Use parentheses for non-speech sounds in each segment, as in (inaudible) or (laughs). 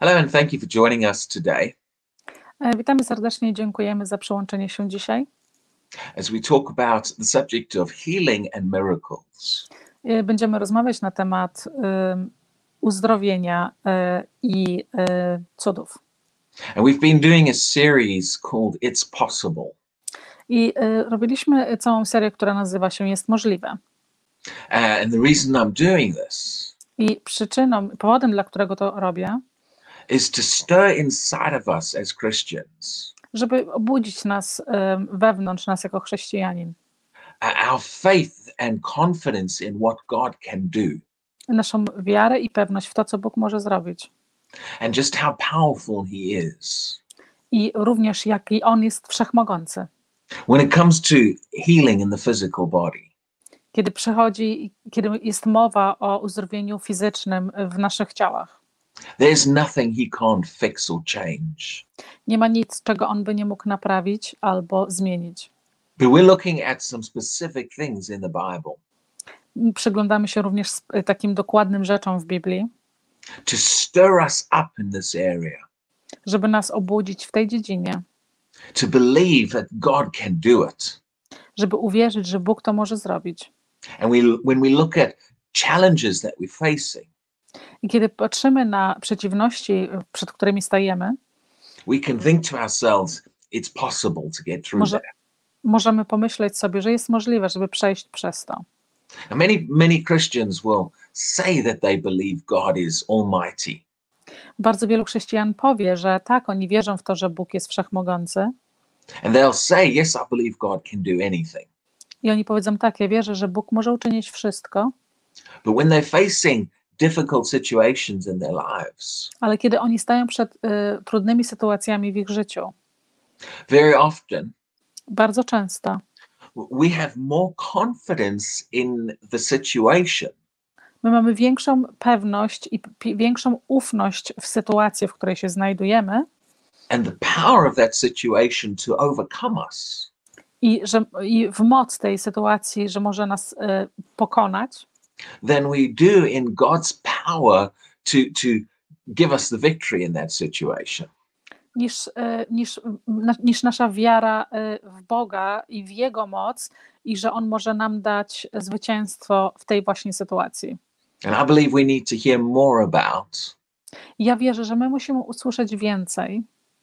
Hello, and thank you for joining us today E, Witamy serdecznie i dziękujemy za przyłączenie się dzisiaj. as we talk about the subject of healing and miracles. E, Będziemy rozmawiać na temat em, uzdrowienia e, i e, cudów. And we've been doing a series called It's Possible. I robiliśmy całą serię, która nazywa się Jest możliwe. And the reason I'm doing this I przyczyną, powodem, dla którego to robię, is to stir inside of us as Christians żeby obudzić nas wewnątrz nas jako chrześcijanin, our faith and confidence in what God can do, naszą wiarę i pewność w to, co Bóg może zrobić. and just how powerful He is. I również jaki On jest wszechmogący. When it comes to healing in the physical body, Kiedy przychodzi, kiedy jest mowa o uzdrowieniu fizycznym w naszych ciałach. There's nothing He can't fix or change. Nie ma nic, czego on by nie mógł naprawić albo zmienić. But we're looking at some specific things in the Bible Przyglądamy się również takim dokładnym rzeczom w Biblii, to stir us up in this area, żeby nas obudzić w tej dziedzinie, to believe that God can do it. żeby uwierzyć, że Bóg to może zrobić. And we, when we look at challenges that we're facing, I kiedy patrzymy na przeciwności, przed którymi stajemy, ourselves, Może- możemy pomyśleć sobie, że jest możliwe, żeby przejść przez to. And many, many Christians will say that they believe God is almighty. Bardzo wielu chrześcijan powie, że tak, oni wierzą w to, że Bóg jest wszechmogący, And they'll say, yes, I believe God can do anything. i oni powiedzą tak, ja wierzę, że Bóg może uczynić wszystko, But when they're facing difficult situations in their lives, ale kiedy oni stają przed y, trudnymi sytuacjami w ich życiu, very often bardzo często. we have more confidence in the situation. My mamy większą pewność i większą ufność w sytuacji, w której się znajdujemy, and the power of that situation to overcome us. I, że, i w moc tej sytuacji, że może nas e, pokonać, than we do in God's power to, to give us the victory in that situation. niż, e, niż, niż nasza wiara e, w Boga i w Jego moc, i że On może nam dać zwycięstwo w tej właśnie sytuacji. And I believe we need to hear more about Ja wierzę, że my musimy usłyszeć więcej,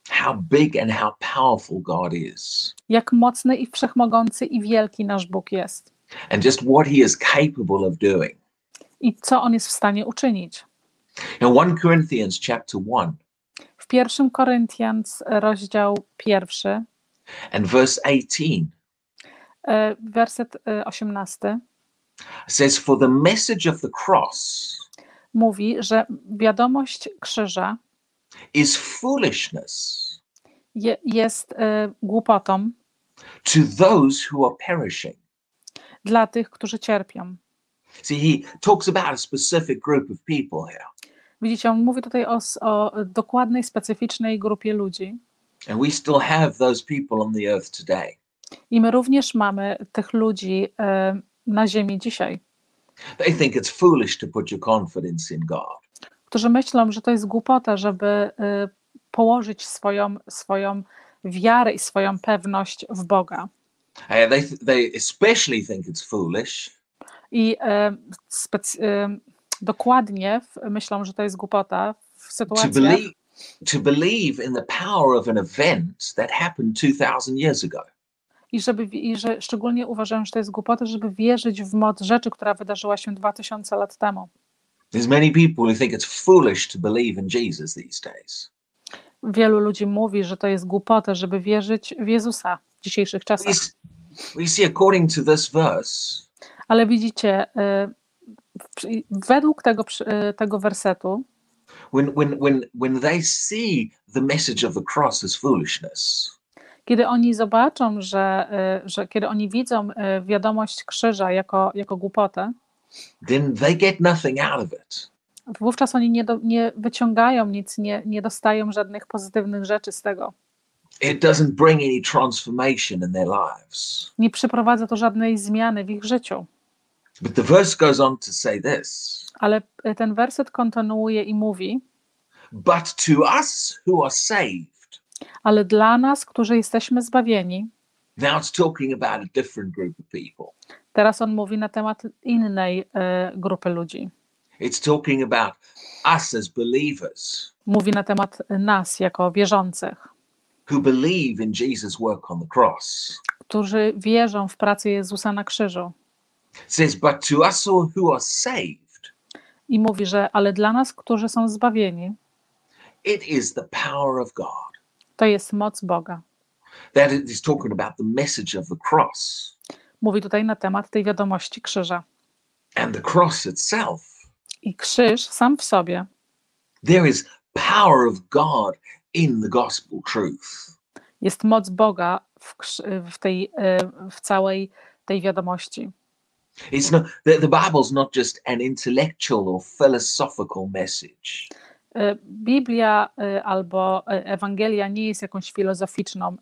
how big and how powerful God is jak mocny i wszechmogący i wielki nasz Bóg jest and just what he is capable of doing. i co On jest w stanie uczynić. Now 1 Corinthians chapter 1 W pierwszym Koryntians, rozdział pierwszy, and verse 18 E, werset e, 18 says for the message of the cross mówi, że wiadomość krzyża is foolishness je, jest e, głupotą to those who are perishing. Dla tych, którzy cierpią. See, he talks about a specific group of people here. Widzicie, on mówi tutaj o, o dokładnej, specyficznej grupie ludzi. And we still have those people on the earth today. I my również mamy tych ludzi e, na ziemi dzisiaj, They think it's foolish to put your confidence in God. którzy myślą, że to jest głupota, żeby e, położyć swoją, swoją wiarę i swoją pewność w Boga. Uh, they, they especially think it's foolish I e, spec- e, dokładnie w- myślą, że to jest głupota w to sytuacjach, believe, to believe in the power of an event that happened 2,000 years ago. i, żeby, i że szczególnie uważają, że to jest głupota, żeby wierzyć w moc rzeczy, która wydarzyła się 2000 lat temu. There's many people who think it's foolish to believe in Jesus these days. Wielu ludzi mówi, że to jest głupota, żeby wierzyć w Jezusa dzisiejszych czasach. s- we see, according to this verse, Ale widzicie, w- według tego, y, tego wersetu, when, when, when, when they see the message of the cross as foolishness, kiedy oni zobaczą, że, y, że kiedy oni widzą wiadomość krzyża jako, jako głupotę, then they get nothing out of it. wówczas oni nie, do, nie wyciągają nic, nie, nie dostają żadnych pozytywnych rzeczy z tego. It doesn't bring any transformation in their lives. Nie przyprowadza to żadnej zmiany w ich życiu. But the verse goes on to say this Ale y, ten werset kontynuuje i mówi, But to us who are saved, Ale dla nas, którzy jesteśmy zbawieni, now it's talking about a different group of people. teraz on mówi na temat innej e, grupy ludzi. It's talking about us as believers Mówi na temat nas jako wierzących, who believe in Jesus' work on the cross. którzy wierzą w pracę Jezusa na krzyżu. Says, But to us who are saved, I mówi, że ale dla nas, którzy są zbawieni, it is the power of God. to jest moc Boga. That is talking about the message of the cross. Mówi tutaj na temat tej wiadomości krzyża. And the cross itself, I krzyż sam w sobie there is power of God in the gospel truth. jest moc Boga w, w, tej, e, w całej tej wiadomości. It's not the, the Bible's not just an intellectual or philosophical message. E, Biblia e, albo Ewangelia nie jest jakąś filozoficzną,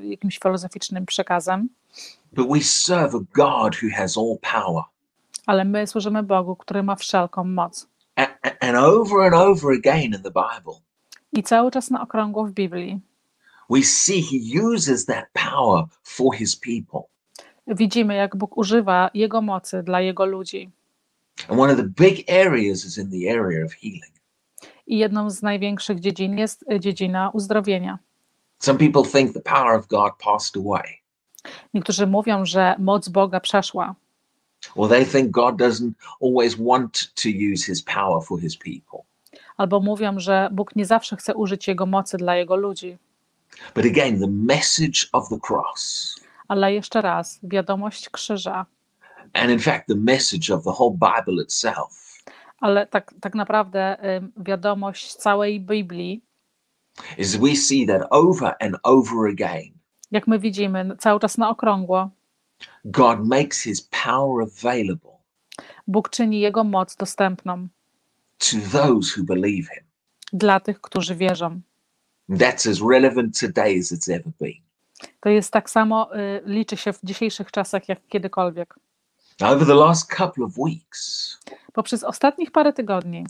jakimś filozoficznym przekazem, But we serve a God who has all power. ale my służymy Bogu, który ma wszelką moc. A- a- And over and over again in the Bible, I cały czas na okrągło w Biblii we see he uses that power for his people. widzimy, jak Bóg używa Jego mocy dla Jego ludzi. And one of the big areas is in the area of healing. I jedną z największych dziedzin jest e, dziedzina uzdrowienia. Some people think the power of God passed away, Niektórzy mówią, że moc Boga przeszła, or they think God doesn't always want to use his power for his people. Albo mówią, że Bóg nie zawsze chce użyć Jego mocy dla Jego ludzi. But again, the message of the cross, Ale jeszcze raz, wiadomość krzyża, and in fact, the message of the whole Bible itself, ale tak, tak naprawdę wiadomość całej Biblii, is we see that over and over again, jak my widzimy, cały czas na okrągło, God makes his power available. Bóg czyni Jego moc dostępną to those who believe him. dla tych, którzy wierzą. That's as relevant today as it's ever been. To jest tak samo, y, liczy się w dzisiejszych czasach jak kiedykolwiek. Over the last couple of weeks, Poprzez ostatnich parę tygodni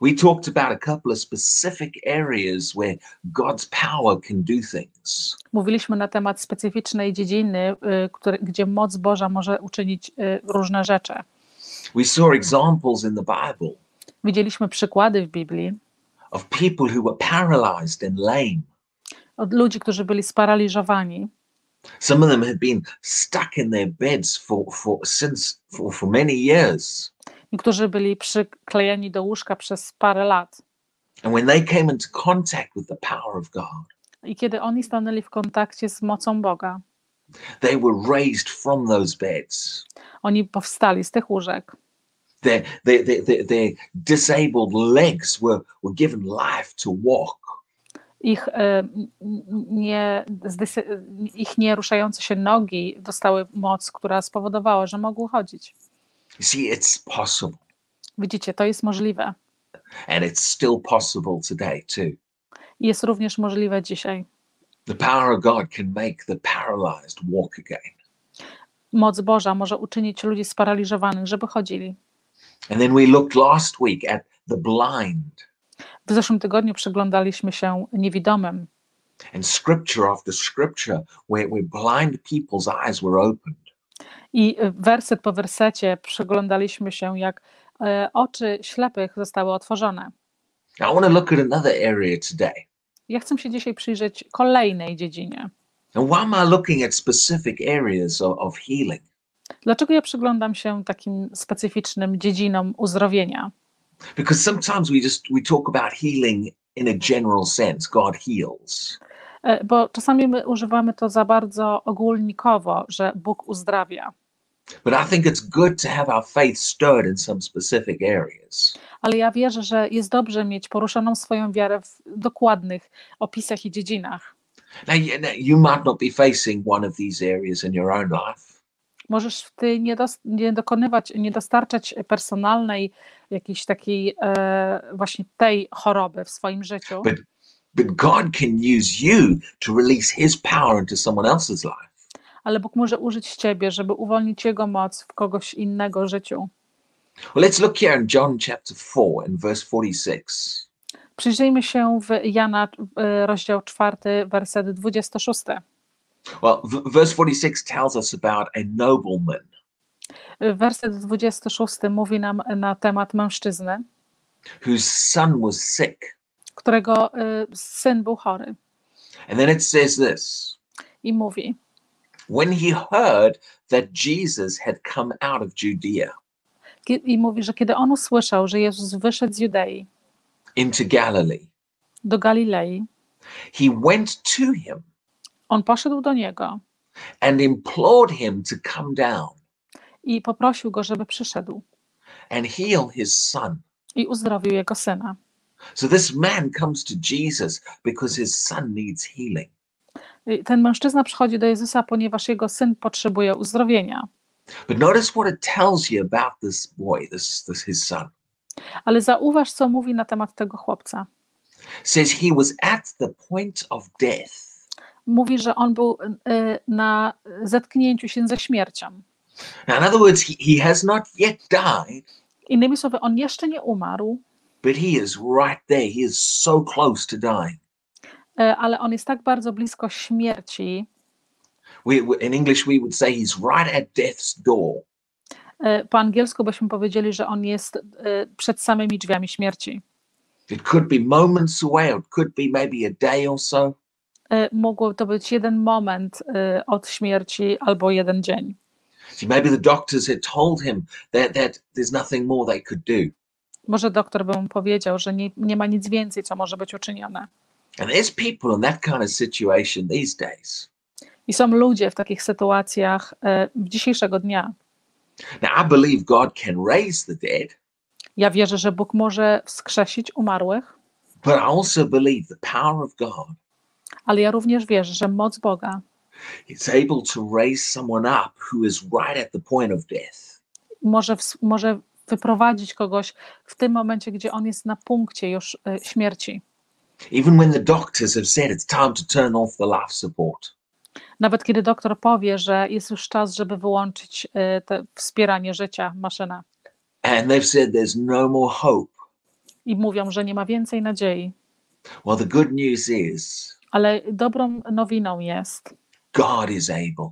we talked about a couple of specific areas where God's power can do things. mówiliśmy na temat specyficznej dziedziny, y, które, gdzie moc Boża może uczynić y, różne rzeczy. We saw examples in the Bible Widzieliśmy przykłady w Biblii of people who were paralyzed and lame. od ludzi, którzy byli sparaliżowani. Some of them had been stuck in their beds for, for since for, for many years. Niektórzy byli przyklejeni do łóżka przez parę lat. And when they came into contact with the power of God, I kiedy oni stanęli w kontakcie z mocą Boga, they were raised from those beds. oni powstali z tych łóżek. Their, their, their, their, disabled legs were, were given life to walk. Ich, e, nie, ich nieruszające się nogi dostały moc, która spowodowała, że mogły chodzić. See, it's possible. Widzicie, to jest możliwe. And it's still possible today, too. Jest również możliwe dzisiaj. The power of God can make the paralyzed walk again. Moc Boża może uczynić ludzi sparaliżowanych, żeby chodzili. And then we looked last week at the blind. W zeszłym tygodniu przyglądaliśmy się niewidomym and scripture after scripture where, where blind people's eyes were opened. i werset po wersecie przyglądaliśmy się, jak e, oczy ślepych zostały otworzone. I want to look at another area today. Ja chcę się dzisiaj przyjrzeć kolejnej dziedzinie. And why am I looking at specific areas of, of healing? Dlaczego ja przyglądam się takim specyficznym dziedzinom uzdrowienia? Because sometimes we just we talk about healing in a general sense. God heals. E, Bo czasami my używamy to za bardzo ogólnikowo, że Bóg uzdrawia. But I think it's good to have our faith stirred in some specific areas. Ale ja wierzę, że jest dobrze mieć poruszoną swoją wiarę w dokładnych opisach i dziedzinach. Now you, now, you might not be facing one of these areas in your own life, Możesz ty nie, dos- nie dokonywać, nie dostarczać personalnej jakiejś takiej e, właśnie tej choroby w swoim życiu, But- but God can use you to release His power into someone else's life. ale Bóg może użyć ciebie, żeby uwolnić Jego moc w kogoś innego życiu. Well, let's look here in John chapter 4 and verse 46. Przyjrzyjmy się w Jana e, rozdział 4, werset 26. Well, verse 46 tells us about a nobleman Werset 26 mówi nam na temat mężczyzny, whose son was sick. którego e, syn był chory. And then it says this I mówi: when he heard that Jesus had come out of Judea I mówi, że kiedy on usłyszał, że Jezus wyszedł z Judei into Galilee, do Galilei, he went to him on poszedł do niego and implored him to come down i poprosił go, żeby przyszedł and heal his son. i uzdrowił jego syna. So this man comes to Jesus because his son needs healing. I Ten mężczyzna przychodzi do Jezusa, ponieważ jego syn potrzebuje uzdrowienia. But notice what it tells you about this boy, this, this his son. Ale zauważ, co mówi na temat tego chłopca. It says he was at the point of death. Mówi, że on był y, na zetknięciu się ze śmiercią. Now, in other words, he, he has not yet died, Innymi słowy, on jeszcze nie umarł, but he is right there. He is so close to dying. y, ale on jest tak bardzo blisko śmierci. We, in English, we would say he's right at death's door. Y, Po angielsku byśmy powiedzieli, że on jest y, przed samymi drzwiami śmierci. It could be moments away, it could be maybe a day or so. Y, Mógł to być jeden moment y, od śmierci albo jeden dzień. Maybe the doctors had told him that, that there's nothing more they could do. Może doktor by mu powiedział, że nie, nie ma nic więcej, co może być uczynione. And there's people in that kind of situation these days. I są ludzie w takich sytuacjach e, dzisiejszego dnia. Now, I believe God can raise the dead, Ja wierzę, że Bóg może wskrzesić umarłych, but I also believe the power of God ale ja również wierzę, że moc Boga może, wyprowadzić kogoś w tym momencie, gdzie on jest na punkcie już e, śmierci. Even when the doctors have said it's time to turn off the life support. Nawet kiedy doktor powie, że jest już czas, żeby wyłączyć e, wspieranie życia, maszynę, And they've said there's no more hope. i mówią, że nie ma więcej nadziei. Well, the good news is Ale dobrą nowiną jest, God is able.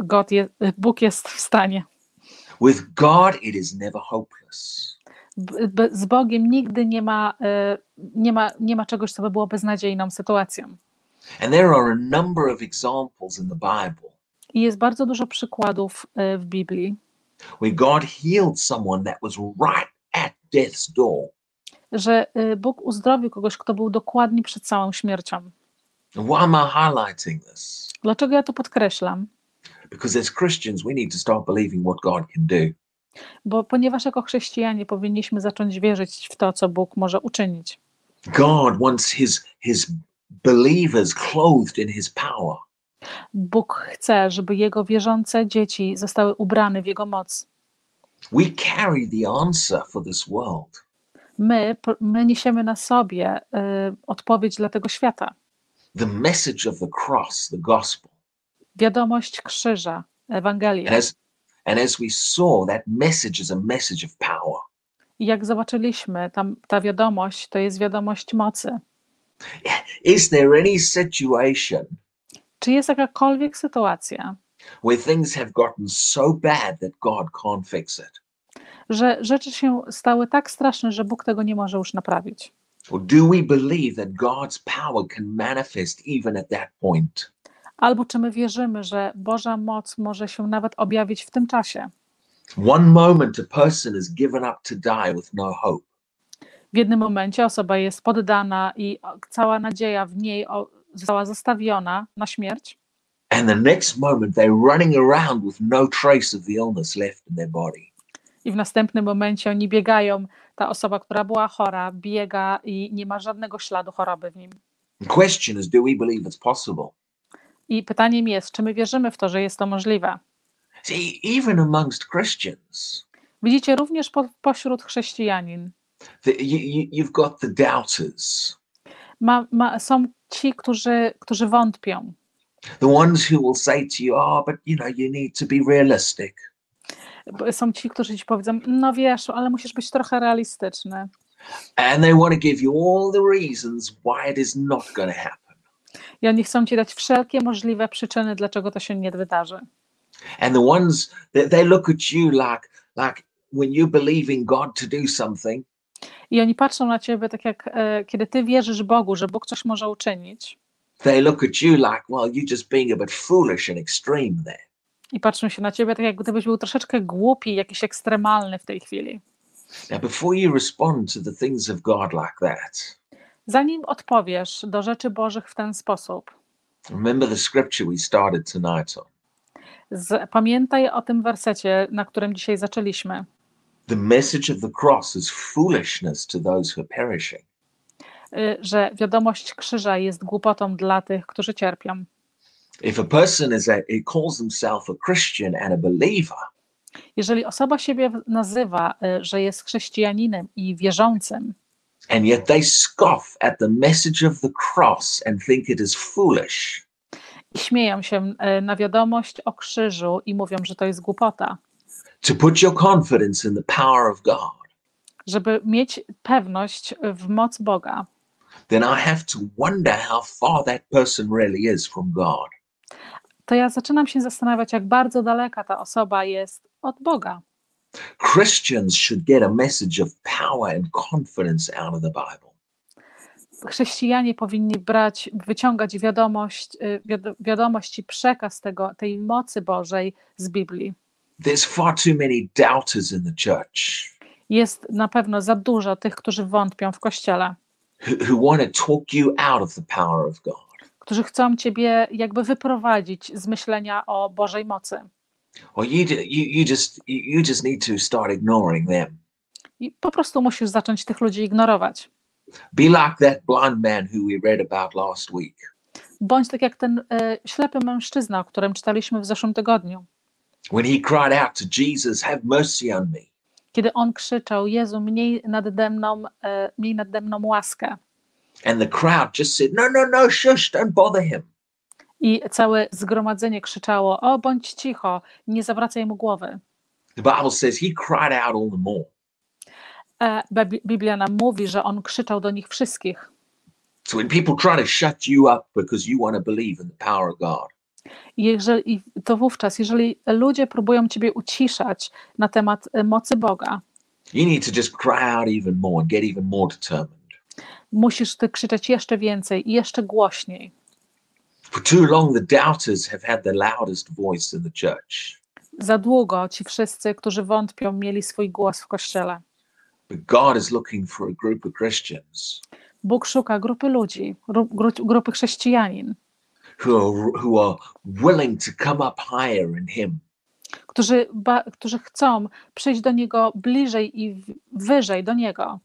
God je, Bóg jest w stanie. With God, it is never hopeless. Z Bogiem nigdy nie ma, e, nie, ma, nie ma czegoś, co by było beznadziejną sytuacją. And there are a number of examples in the Bible I jest bardzo dużo przykładów e, w Biblii, where God healed someone that was right at death's door. że e, Bóg uzdrowił kogoś, kto był dokładnie przed całą śmiercią. Why am I highlighting this? Dlaczego ja to podkreślam? Because as Christians, we need to start believing what God can do. Bo ponieważ jako chrześcijanie powinniśmy zacząć wierzyć w to, co Bóg może uczynić. God wants his his believers clothed in his power. Bóg chce, żeby jego wierzące dzieci zostały ubrane w jego moc. We carry the answer for this world. My, my niesiemy na sobie e, odpowiedź dla tego świata. The message of the cross, the gospel. Wiadomość krzyża, Ewangelia. And as and as we saw, that message is a message of power. I jak zobaczyliśmy, tam, ta wiadomość to jest wiadomość mocy. Is there any situation Czy jest jakakolwiek sytuacja, where things have gotten so bad that God can't fix it? że rzeczy się stały tak straszne, że Bóg tego nie może już naprawić? Or do we believe that God's power can manifest even at that point? Albo czy my wierzymy, że Boża moc może się nawet objawić w tym czasie? One moment a person is given up to die with no hope. W jednym momencie osoba jest poddana i cała nadzieja w niej została zostawiona na śmierć, And the next moment they're running around with no trace of the illness left in their body. i w następnym momencie oni biegają. Ta osoba, która była chora, biega i nie ma żadnego śladu choroby w nim. Question is, do we believe it's possible? I pytaniem jest, czy my wierzymy w to, że jest to możliwe? See, even amongst Christians, Widzicie, również po, pośród chrześcijanin the, you, you've got the doubters, ma, ma, są ci, którzy, którzy wątpią. the ones who will say to you, "Oh, but you know, you need to be realistic." Są ci, którzy ci powiedzą, no wiesz, ale musisz być trochę realistyczny. And they want to give you all the reasons why it is not going to happen. I oni chcą ci dać wszelkie możliwe przyczyny, dlaczego to się nie wydarzy. And the ones that they look at you like, like when you believe in God to do something, I oni patrzą na ciebie tak jak e, kiedy ty wierzysz Bogu, że Bóg coś może uczynić. they look at you like, well, you're just being a bit foolish and extreme there. I patrzą się na ciebie tak, jak gdybyś był troszeczkę głupi, jakiś ekstremalny w tej chwili. Now, before you respond to the things of God like that, Zanim odpowiesz do rzeczy Bożych w ten sposób, remember the scripture we started tonight on. z, pamiętaj o tym wersecie, na którym dzisiaj zaczęliśmy. The message of the cross is foolishness to those who are perishing. y, że wiadomość krzyża jest głupotą dla tych, którzy cierpią. If a person is a, he calls himself a Christian and a believer, Jeżeli osoba siebie nazywa, y, że jest chrześcijaninem i wierzącym, and yet they scoff at the message of the cross and think it is foolish, i śmieją się y, na wiadomość o krzyżu i mówią, że to jest głupota, to put your confidence in the power of God, żeby mieć pewność w moc Boga, then I have to wonder how far that person really is from God. To ja zaczynam się zastanawiać, jak bardzo daleka ta osoba jest od Boga. Christians should get a message of power and confidence out of the Bible. Chrześcijanie powinni brać, wyciągać wiadomość, y, wiado- wiadomość i przekaz tego, tej mocy Bożej z Biblii. There's far too many doubters in the church Jest na pewno za dużo tych, którzy wątpią w Kościele, who, who want to talk you out of the power of God. Którzy chcą Ciebie jakby wyprowadzić z myślenia o Bożej mocy. Or you, ju- you, you just you you just need to start ignoring them. I po prostu musisz zacząć tych ludzi ignorować. Be like that blind man who we read about last week. Bądź tak jak ten e, ślepy mężczyzna, o którym czytaliśmy w zeszłym tygodniu, When he cried out to Jesus, Have mercy on me. kiedy on krzyczał: Jezu, miej nade mną, e, miej nade mną łaskę. And the crowd just said, No, no, no, shush, don't bother him. I całe zgromadzenie krzyczało: O, bądź cicho, nie zawracaj mu głowy. The Bible says he cried out all the more. E, Bibli- Biblia nam mówi, że on krzyczał do nich wszystkich. So when people try to shut you up because you want to believe in the power of God, Jeżeli, to wówczas, jeżeli ludzie próbują ciebie uciszać na temat e, mocy Boga, you need to just cry out even more and get even more determined. Musisz ty krzyczeć jeszcze więcej i jeszcze głośniej. For too long, the doubters have had the loudest voice in the church. Za długo ci wszyscy, którzy wątpią, mieli swój głos w kościele. But God is looking for a group of Christians Bóg szuka grupy ludzi, gru- gru- grupy chrześcijanin, who are, who are willing to come up higher in Him, którzy, ba, którzy chcą przyjść do Niego bliżej i wyżej do Niego,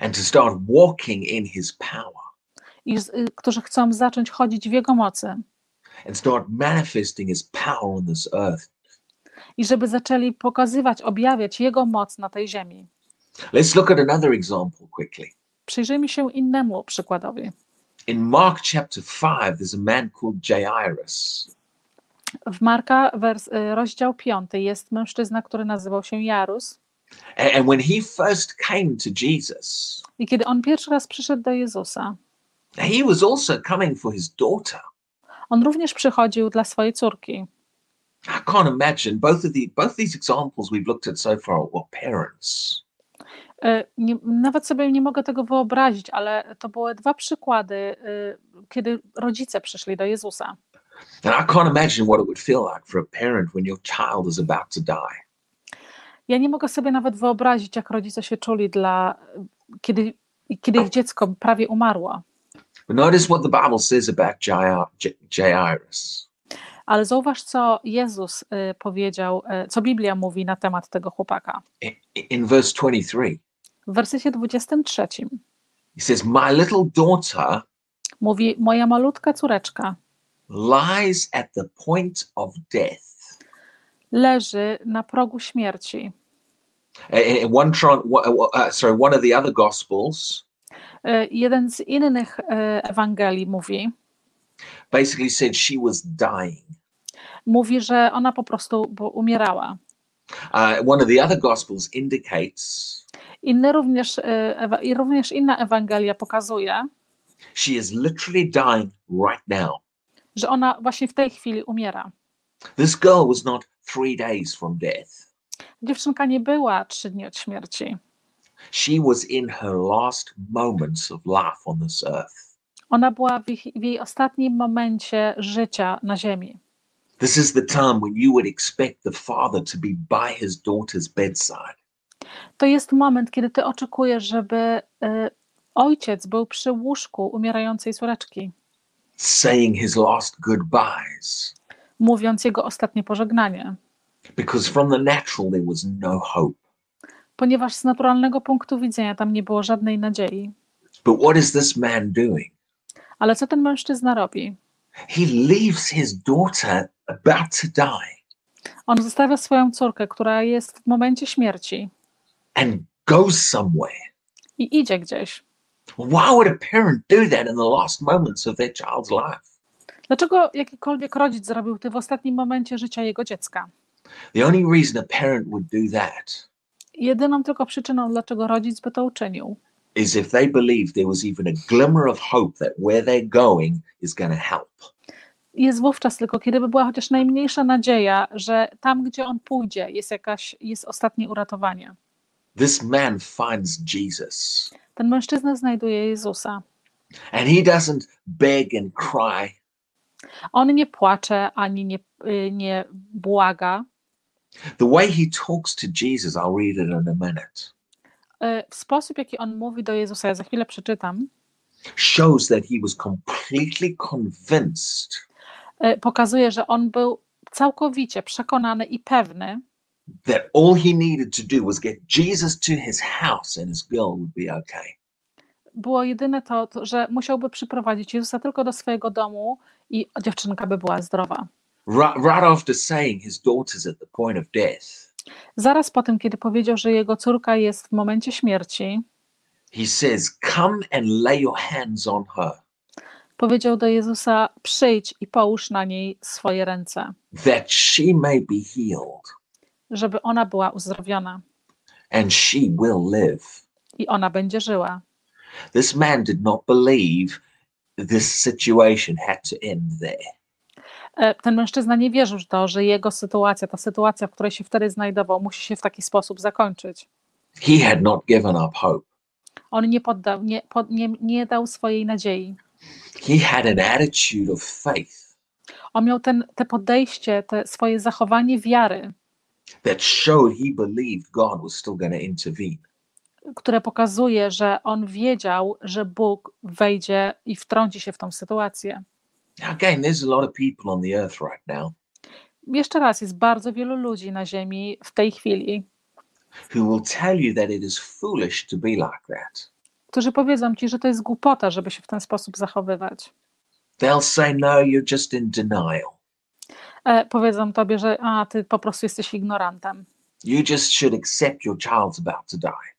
and to start walking in His power i y, którzy chcą zacząć chodzić w Jego mocy and start manifesting His power on this earth. i żeby zaczęli pokazywać, objawiać Jego moc na tej ziemi. Let's look at another example quickly. Przyjrzyjmy się innemu przykładowi. In Mark chapter 5, there's a man called Jairus. W Marka wers, y, rozdział 5 jest mężczyzna, który nazywał się Jarus. And when he first came to Jesus, I kiedy on pierwszy raz przyszedł do Jezusa, he was also coming for his daughter. on również przychodził dla swojej córki. I can't imagine both of the both these examples we've looked at so far were parents. Y, Nie, nawet sobie nie mogę tego wyobrazić, ale to były dwa przykłady, y, kiedy rodzice przyszli do Jezusa. And I can't imagine what it would feel like for a parent when your child is about to die. Ja nie mogę sobie nawet wyobrazić, jak rodzice się czuli, dla, kiedy, kiedy ich dziecko prawie umarło. Notice what the Bible says about Jairus. Ale zauważ, co Jezus y, powiedział, y, co Biblia mówi na temat tego chłopaka. In, verse 23, W wersecie 23 he says, My little daughter mówi: Moja malutka córeczka lies at the point of death. leży na progu śmierci. In one sorry, one of the other gospels Y, Jeden z innych y, Ewangelii mówi, basically said she was dying. mówi, że ona po prostu umierała. Uh, one of the other Gospels indicates Inny również, y, ewa- i również inna Ewangelia pokazuje, she is literally dying right now. że ona właśnie w tej chwili umiera. This girl was not three days from death. Dziewczynka nie była trzy dni od śmierci. She was in her last moments of life on this earth. Ona była w, ich, w jej ostatnim momencie życia na ziemi. This is the time when you would expect the father to be by his daughter's bedside, To jest moment, kiedy ty oczekujesz, żeby y, ojciec był przy łóżku umierającej córeczki, saying his last goodbyes. mówiąc jego ostatnie pożegnanie. Because from the natural, there was no hope. Ponieważ z naturalnego punktu widzenia tam nie było żadnej nadziei. But what is this man doing? Ale co ten mężczyzna robi? He leaves his daughter about to die On zostawia swoją córkę, która jest w momencie śmierci and goes somewhere. i idzie gdzieś. Why would a parent do that in the last moments of their child's life? Dlaczego jakikolwiek rodzic zrobił to w ostatnim momencie życia jego dziecka? The only reason a parent would do that Jedyną tylko przyczyną, dlaczego rodzic by to uczynił, is if they believed there was even a glimmer of hope that where they're going is going to help. jest wówczas tylko, kiedy by była chociaż najmniejsza nadzieja, że tam, gdzie on pójdzie, jest jakaś, jest ostatnie uratowanie. This man finds Jesus Ten mężczyzna znajduje Jezusa. and he doesn't beg and cry. On nie płacze ani nie, y, nie błaga. The way he talks to Jesus, I'll read it in a minute, Y, W sposób, jaki on mówi do Jezusa, ja za chwilę przeczytam, shows that he was completely convinced y, pokazuje, że on był całkowicie przekonany i pewny, that all he needed to do was get Jesus to his house and his girl would be okay. było jedyne to, że musiałby przyprowadzić Jezusa tylko do swojego domu i dziewczynka by była zdrowa. Right, right after saying his daughter's at the point of death, Zaraz po tym, kiedy powiedział, że jego córka jest w momencie śmierci, he says, Come and lay your hands on her, powiedział do Jezusa: Przyjdź i połóż na niej swoje ręce, that she may be healed żeby ona była uzdrowiona and she will live. i ona będzie żyła. This man did not believe this situation had to end there. E, Ten mężczyzna nie wierzył w to, że jego sytuacja, ta sytuacja, w której się wtedy znajdował, musi się w taki sposób zakończyć. He had not given up hope. On nie, poddał, nie, pod, nie, nie dał swojej nadziei. He had an attitude of faith On miał ten, te podejście, te swoje zachowanie wiary, that showed he believed God was still going to intervene. które pokazuje, że on wiedział, że Bóg wejdzie i wtrąci się w tą sytuację. Again, there's a lot of people on the earth right now Jeszcze raz, jest bardzo wielu ludzi na Ziemi w tej chwili, who will tell you that it is foolish to be like that. którzy powiedzą ci, że to jest głupota, żeby się w ten sposób zachowywać. They'll say, No, you're just in denial. E, powiedzą tobie, że a, ty po prostu jesteś ignorantem. You just should accept your child's about to die.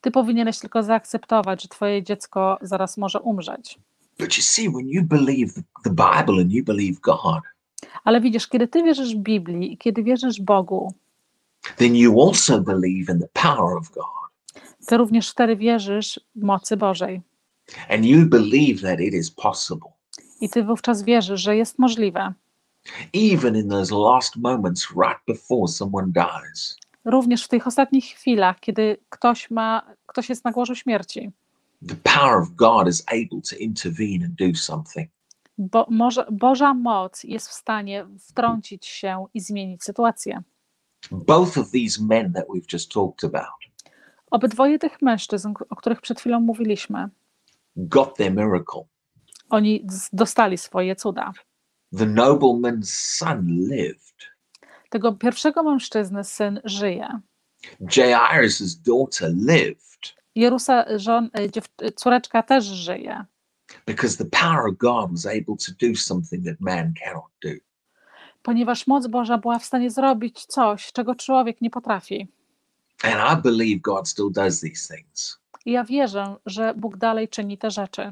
Ty powinieneś tylko zaakceptować, że twoje dziecko zaraz może umrzeć. But you see, when you believe the, Bible and you believe God, Ale widzisz, kiedy ty wierzysz w Biblii i kiedy wierzysz Bogu, then you also believe in the power of God. ty również wtedy wierzysz w mocy Bożej. And you believe that it is possible, I ty wówczas wierzysz, że jest możliwe, even in those last moments right before someone dies. również w tych ostatnich chwilach, kiedy ktoś ma, ktoś jest na łożu śmierci, The power of God is able to intervene and do something. bo może, Boża moc jest w stanie wtrącić się i zmienić sytuację. Both of these men that we've just talked about Obydwoje tych mężczyzn, o których przed chwilą mówiliśmy, got their miracle. oni dostali swoje cuda. The nobleman's son lived. Tego pierwszego mężczyzny syn żyje. Jairus' daughter lived Jerusa, żon, e, dziew, e, córeczka też żyje, because the power of God was able to do something that man cannot do. ponieważ moc Boża była w stanie zrobić coś, czego człowiek nie potrafi. And I believe God still does these things. I ja wierzę, że Bóg dalej czyni te rzeczy.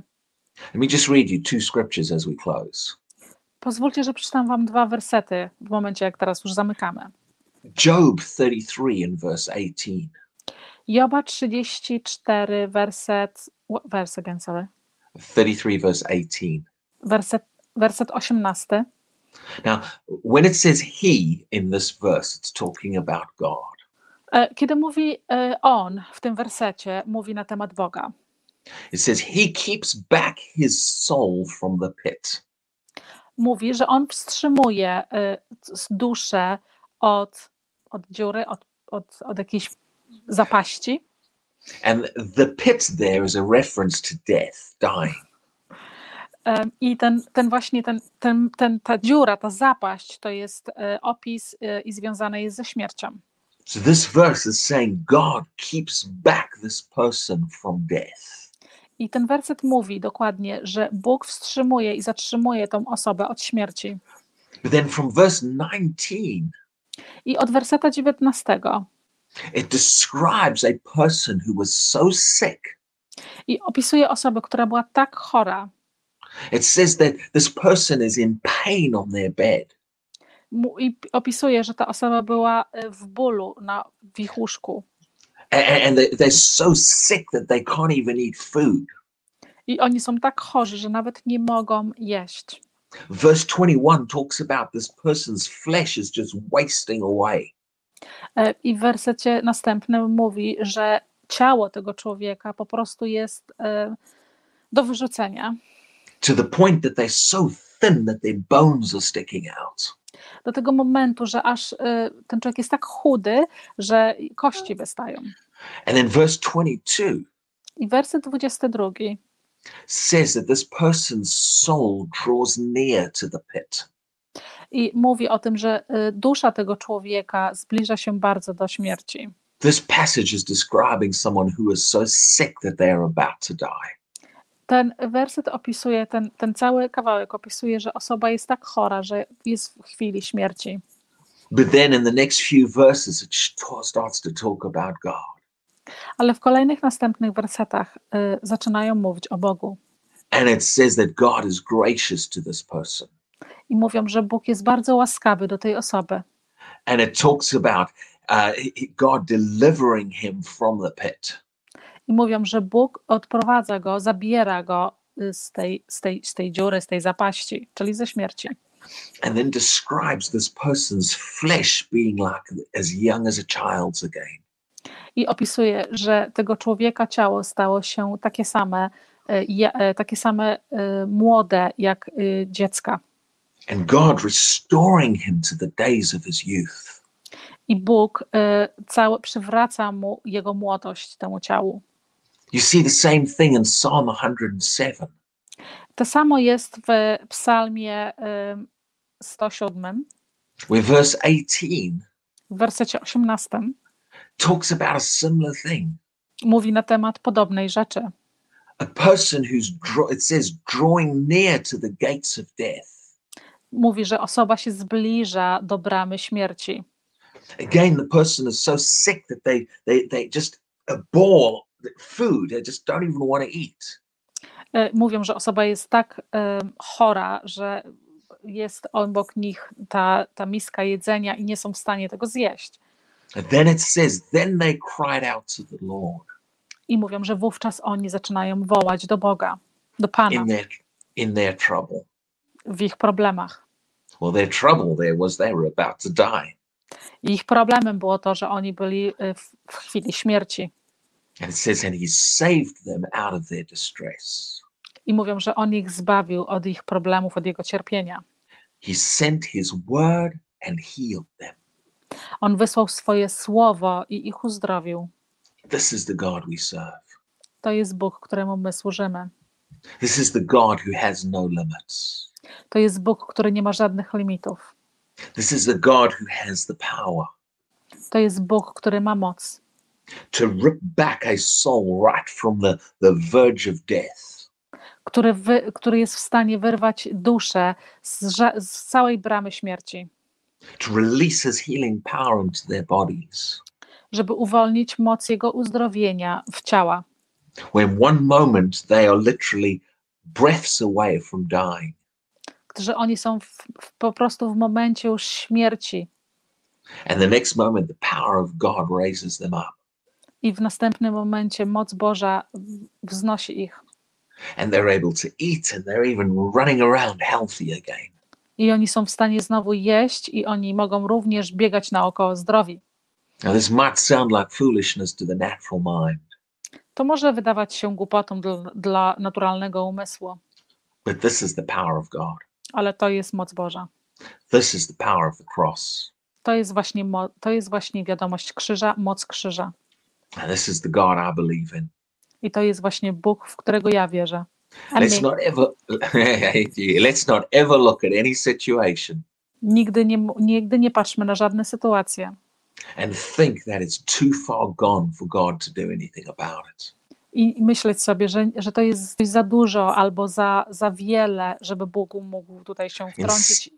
Let me just read you two scriptures as we close. Pozwólcie, że przeczytam wam dwa wersety w momencie, jak teraz już zamykamy. Job 33 and verse 18. Joba 34, werset, verse again, sorry, 33 verse 18. werset, werset 18. Now, when it says he in this verse, it's talking about God. E, Kiedy mówi e, on w tym wersecie, mówi na temat Boga. It says he keeps back his soul from the pit. Mówi, że on wstrzymuje e, duszę od, od dziury, od, od, od jakiejś zapaści. And the pit there is a reference to death, dying. I ten, ten właśnie ten, ten, ten, ta dziura, ta zapaść to jest e, opis e, i związane jest ze śmiercią. So this verse is saying God keeps back this person from death. I ten werset mówi dokładnie, że Bóg wstrzymuje i zatrzymuje tą osobę od śmierci. But then from verse 19, I od werseta 19 it describes a person who was so sick. i opisuje osobę, która była tak chora. It says that this person is in pain on their bed. I opisuje, że ta osoba była e, w bólu na, w ich łóżku. And they- they're so sick that they can't even eat food. I oni są tak chorzy, że nawet nie mogą jeść. Verse 21 talks about this person's flesh is just wasting away. E, I w wersecie następnym mówi, że ciało tego człowieka po prostu jest e, do wyrzucenia. to the point that they're so thin that their bones are sticking out. Do tego momentu, że aż e, ten człowiek jest tak chudy, że kości wystają. And then verse 22 I werset 22 says that this person's soul draws near to the pit. I mówi o tym, że e, dusza tego człowieka zbliża się bardzo do śmierci. This passage is describing someone who is so sick that they are about to die. Ten werset opisuje, ten, ten cały kawałek opisuje, że osoba jest tak chora, że jest w chwili śmierci. But then in the next few verses, it st- starts to talk about God. Ale w kolejnych następnych wersetach y, zaczynają mówić o Bogu And it says that God is gracious to this person. I mówią, że Bóg jest bardzo łaskawy do tej osoby. And it talks about uh, God delivering him from the pit. I mówią, że Bóg odprowadza go, zabiera go z tej, z tej, z tej dziury, z tej zapaści, czyli ze śmierci. and then describes this person's flesh being like as young as a child's again. I opisuje, że tego człowieka ciało stało się takie same, ja- y, takie same y, młode jak dziecka. And God restoring him to the days of his youth. I Bóg y, cały przywraca mu jego młodość temu ciału. You see the same thing in Psalm 107. To samo jest w Psalmie y, 107, where verse 18 w wersecie 18. talks about a similar thing. Mówi na temat podobnej rzeczy. A person who's, it says, drawing near to the gates of death. Mówi, że osoba się zbliża do bramy śmierci. Again, the person is so sick that they, they, they just abhor food. They just don't even want to eat. Y, Mówią, że osoba jest tak y, chora, że jest obok nich ta, ta miska jedzenia i nie są w stanie tego zjeść. And then it says, then they cried out to the Lord I mówią, że wówczas oni zaczynają wołać do Boga, do Pana in their in their trouble. W ich problemach. Well, their trouble there was they were about to die. Ich problemem było to, że oni byli y, w, w chwili śmierci. And it says, and he saved them out of their distress. I mówią, że on ich zbawił od ich problemów, od jego cierpienia. He sent his word and healed them. On wysłał swoje słowo i ich uzdrowił. This is the God we serve. To jest Bóg, któremu my służymy. This is the God who has no limits. To jest Bóg, który nie ma żadnych limitów. This is the God who has the power To jest Bóg, który ma moc, to rip back a soul right from the, the verge of death. który, wy, który jest w stanie wyrwać duszę z, z całej bramy śmierci, to release his healing power into their bodies. żeby uwolnić moc jego uzdrowienia w ciała, When one moment they are literally breaths away from dying. Że oni są w, w, po prostu w momencie już śmierci. And the next moment, the power of God raises them up. I w następnym momencie moc Boża wznosi ich. And they're able to eat and they're even running around healthy again. I oni są w stanie znowu jeść, i oni mogą również biegać naokoło zdrowi. Now, this might sound like foolishness to the natural mind, To może wydawać się głupotą dla, dla naturalnego umysłu, but this is the power of God. Ale to jest moc Boża. This is the power of the cross. To jest właśnie, to jest właśnie wiadomość krzyża, moc krzyża. And this is the God I believe in. I to jest właśnie Bóg, w którego ja wierzę. Let's not ever (laughs) let's not ever look at any situation nigdy nie, nigdy nie patrzmy na żadne sytuacje and think that it's too far gone for God to do anything about it. I myśleć sobie, że, że to jest coś za dużo albo za, za wiele, żeby Bóg mógł tutaj się wtrącić.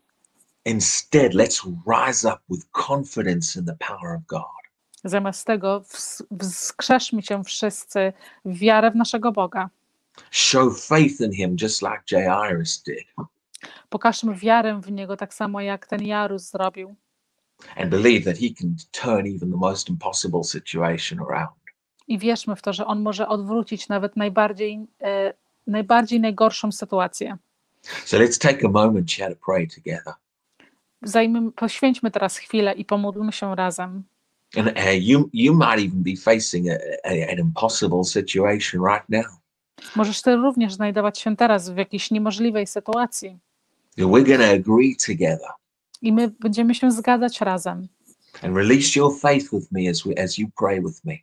Instead, let's rise up with confidence in the power of God. Zamiast tego ws- wskrzeszmy się wszyscy w wiarę w naszego Boga. Show faith in Him just like Jairus did, Pokażmy wiarę w Niego tak samo jak ten Jarus zrobił. and believe that He can turn even the most impossible situation around. I wierzmy w to, że On może odwrócić nawet najbardziej, e, najbardziej najgorszą sytuację. So let's take a moment here to pray together. Zajmmy, poświęćmy teraz chwilę i pomódlmy się razem. And uh, you you might even be facing a, a- an impossible situation right now. Możesz ty również znajdować się teraz w jakiejś niemożliwej sytuacji We're to agree together i my będziemy się zgadzać razem. and release your faith with me as we, as you pray with me.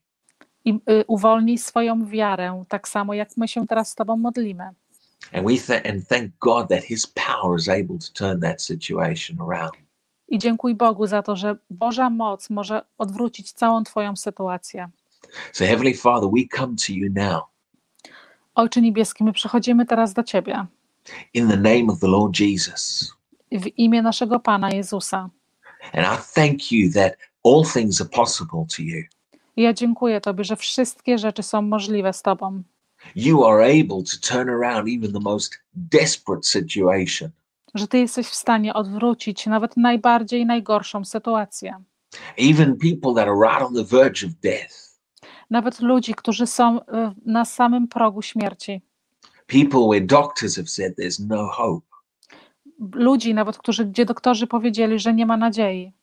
I y, uwolnij swoją wiarę, tak samo jak my się teraz z Tobą modlimy. And we th- and thank God that His power is able to turn that situation around. I dziękuj Bogu za to, że Boża moc może odwrócić całą Twoją sytuację. So Heavenly Father, we come to you now Ojcze Niebieski, my przychodzimy teraz do Ciebie in the name of the Lord Jesus, w imię naszego Pana Jezusa. and I thank you that all things are possible to you. Ja dziękuję Tobie, że wszystkie rzeczy są możliwe z Tobą. You are able to turn around even the most desperate situation. Że Ty jesteś w stanie odwrócić nawet najbardziej najgorszą sytuację. even people that are right on the verge of death, Nawet ludzi, którzy są y, na samym progu śmierci. people where doctors have said there's no hope. Ludzi nawet, którzy, gdzie doktorzy powiedzieli, że nie ma nadziei.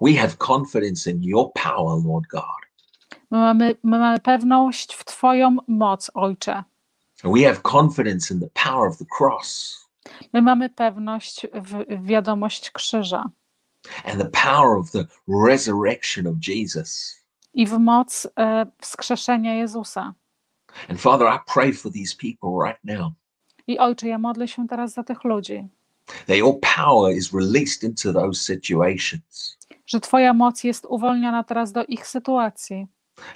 We have confidence in your power, Lord God. My mamy, my mamy pewność w Twoją moc, Ojcze. We have confidence in the power of the cross My mamy pewność w, w wiadomość krzyża and the power of the resurrection of Jesus. i w moc e, wskrzeszenia Jezusa. And Father, I pray for these people right now I Ojcze, ja modlę się teraz za tych ludzi, that your power is released into those situations. że Twoja moc jest uwolniona teraz do ich sytuacji.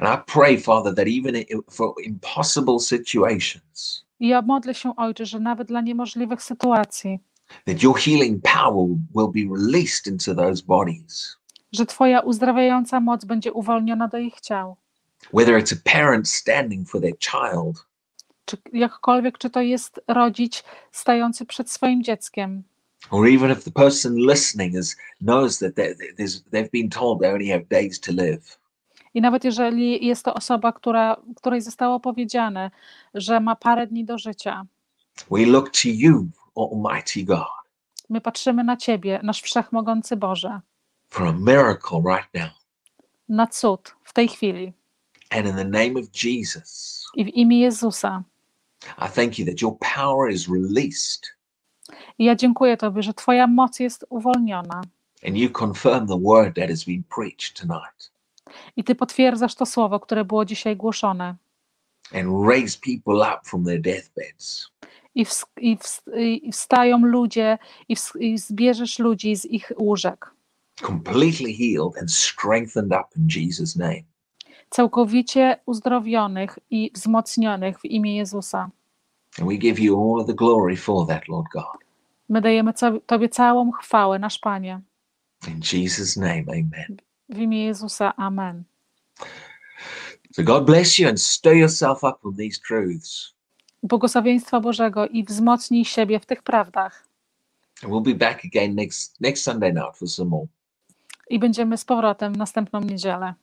And I pray, Father, that even for impossible situations, I ja modlę się, Ojcze, że nawet dla niemożliwych sytuacji, that your healing power will be released into those bodies. że Twoja uzdrawiająca moc będzie uwolniona do ich ciał. whether it's a parent standing for their child, Czy jakkolwiek, czy to jest rodzic stający przed swoim dzieckiem, or even if the person listening is knows that they- they- there's, they've been told they only have days to live. I nawet jeżeli jest to osoba, która, której zostało powiedziane, że ma parę dni do życia, We look to you, Almighty God, my patrzymy na Ciebie, nasz wszechmogący Boże, for a miracle right now. na cud w tej chwili. And in the name of Jesus, I w imię Jezusa. I thank you that your power is released I ja dziękuję Tobie, że Twoja moc jest uwolniona. and you confirm the word that has been preached tonight I Ty potwierdzasz to słowo, które było dzisiaj głoszone. and raise people up from their deathbeds. I, ws- i, ws- i wstają ludzie, i, ws- i zbierzesz ludzi z ich łóżek. Completely healed and strengthened up in Jesus' name. Całkowicie uzdrowionych i wzmocnionych w imię Jezusa. And we give you all of the glory for that, Lord God. My dajemy Tobie całą chwałę, nasz Panie. In Jesus' name, amen. W imię Jezusa. Amen. So God bless you and stir yourself up on these truths. Błogosławieństwa Bożego i wzmocnij siebie w tych prawdach. And we'll be back again next next Sunday night for some more. i będziemy z powrotem następną niedzielę.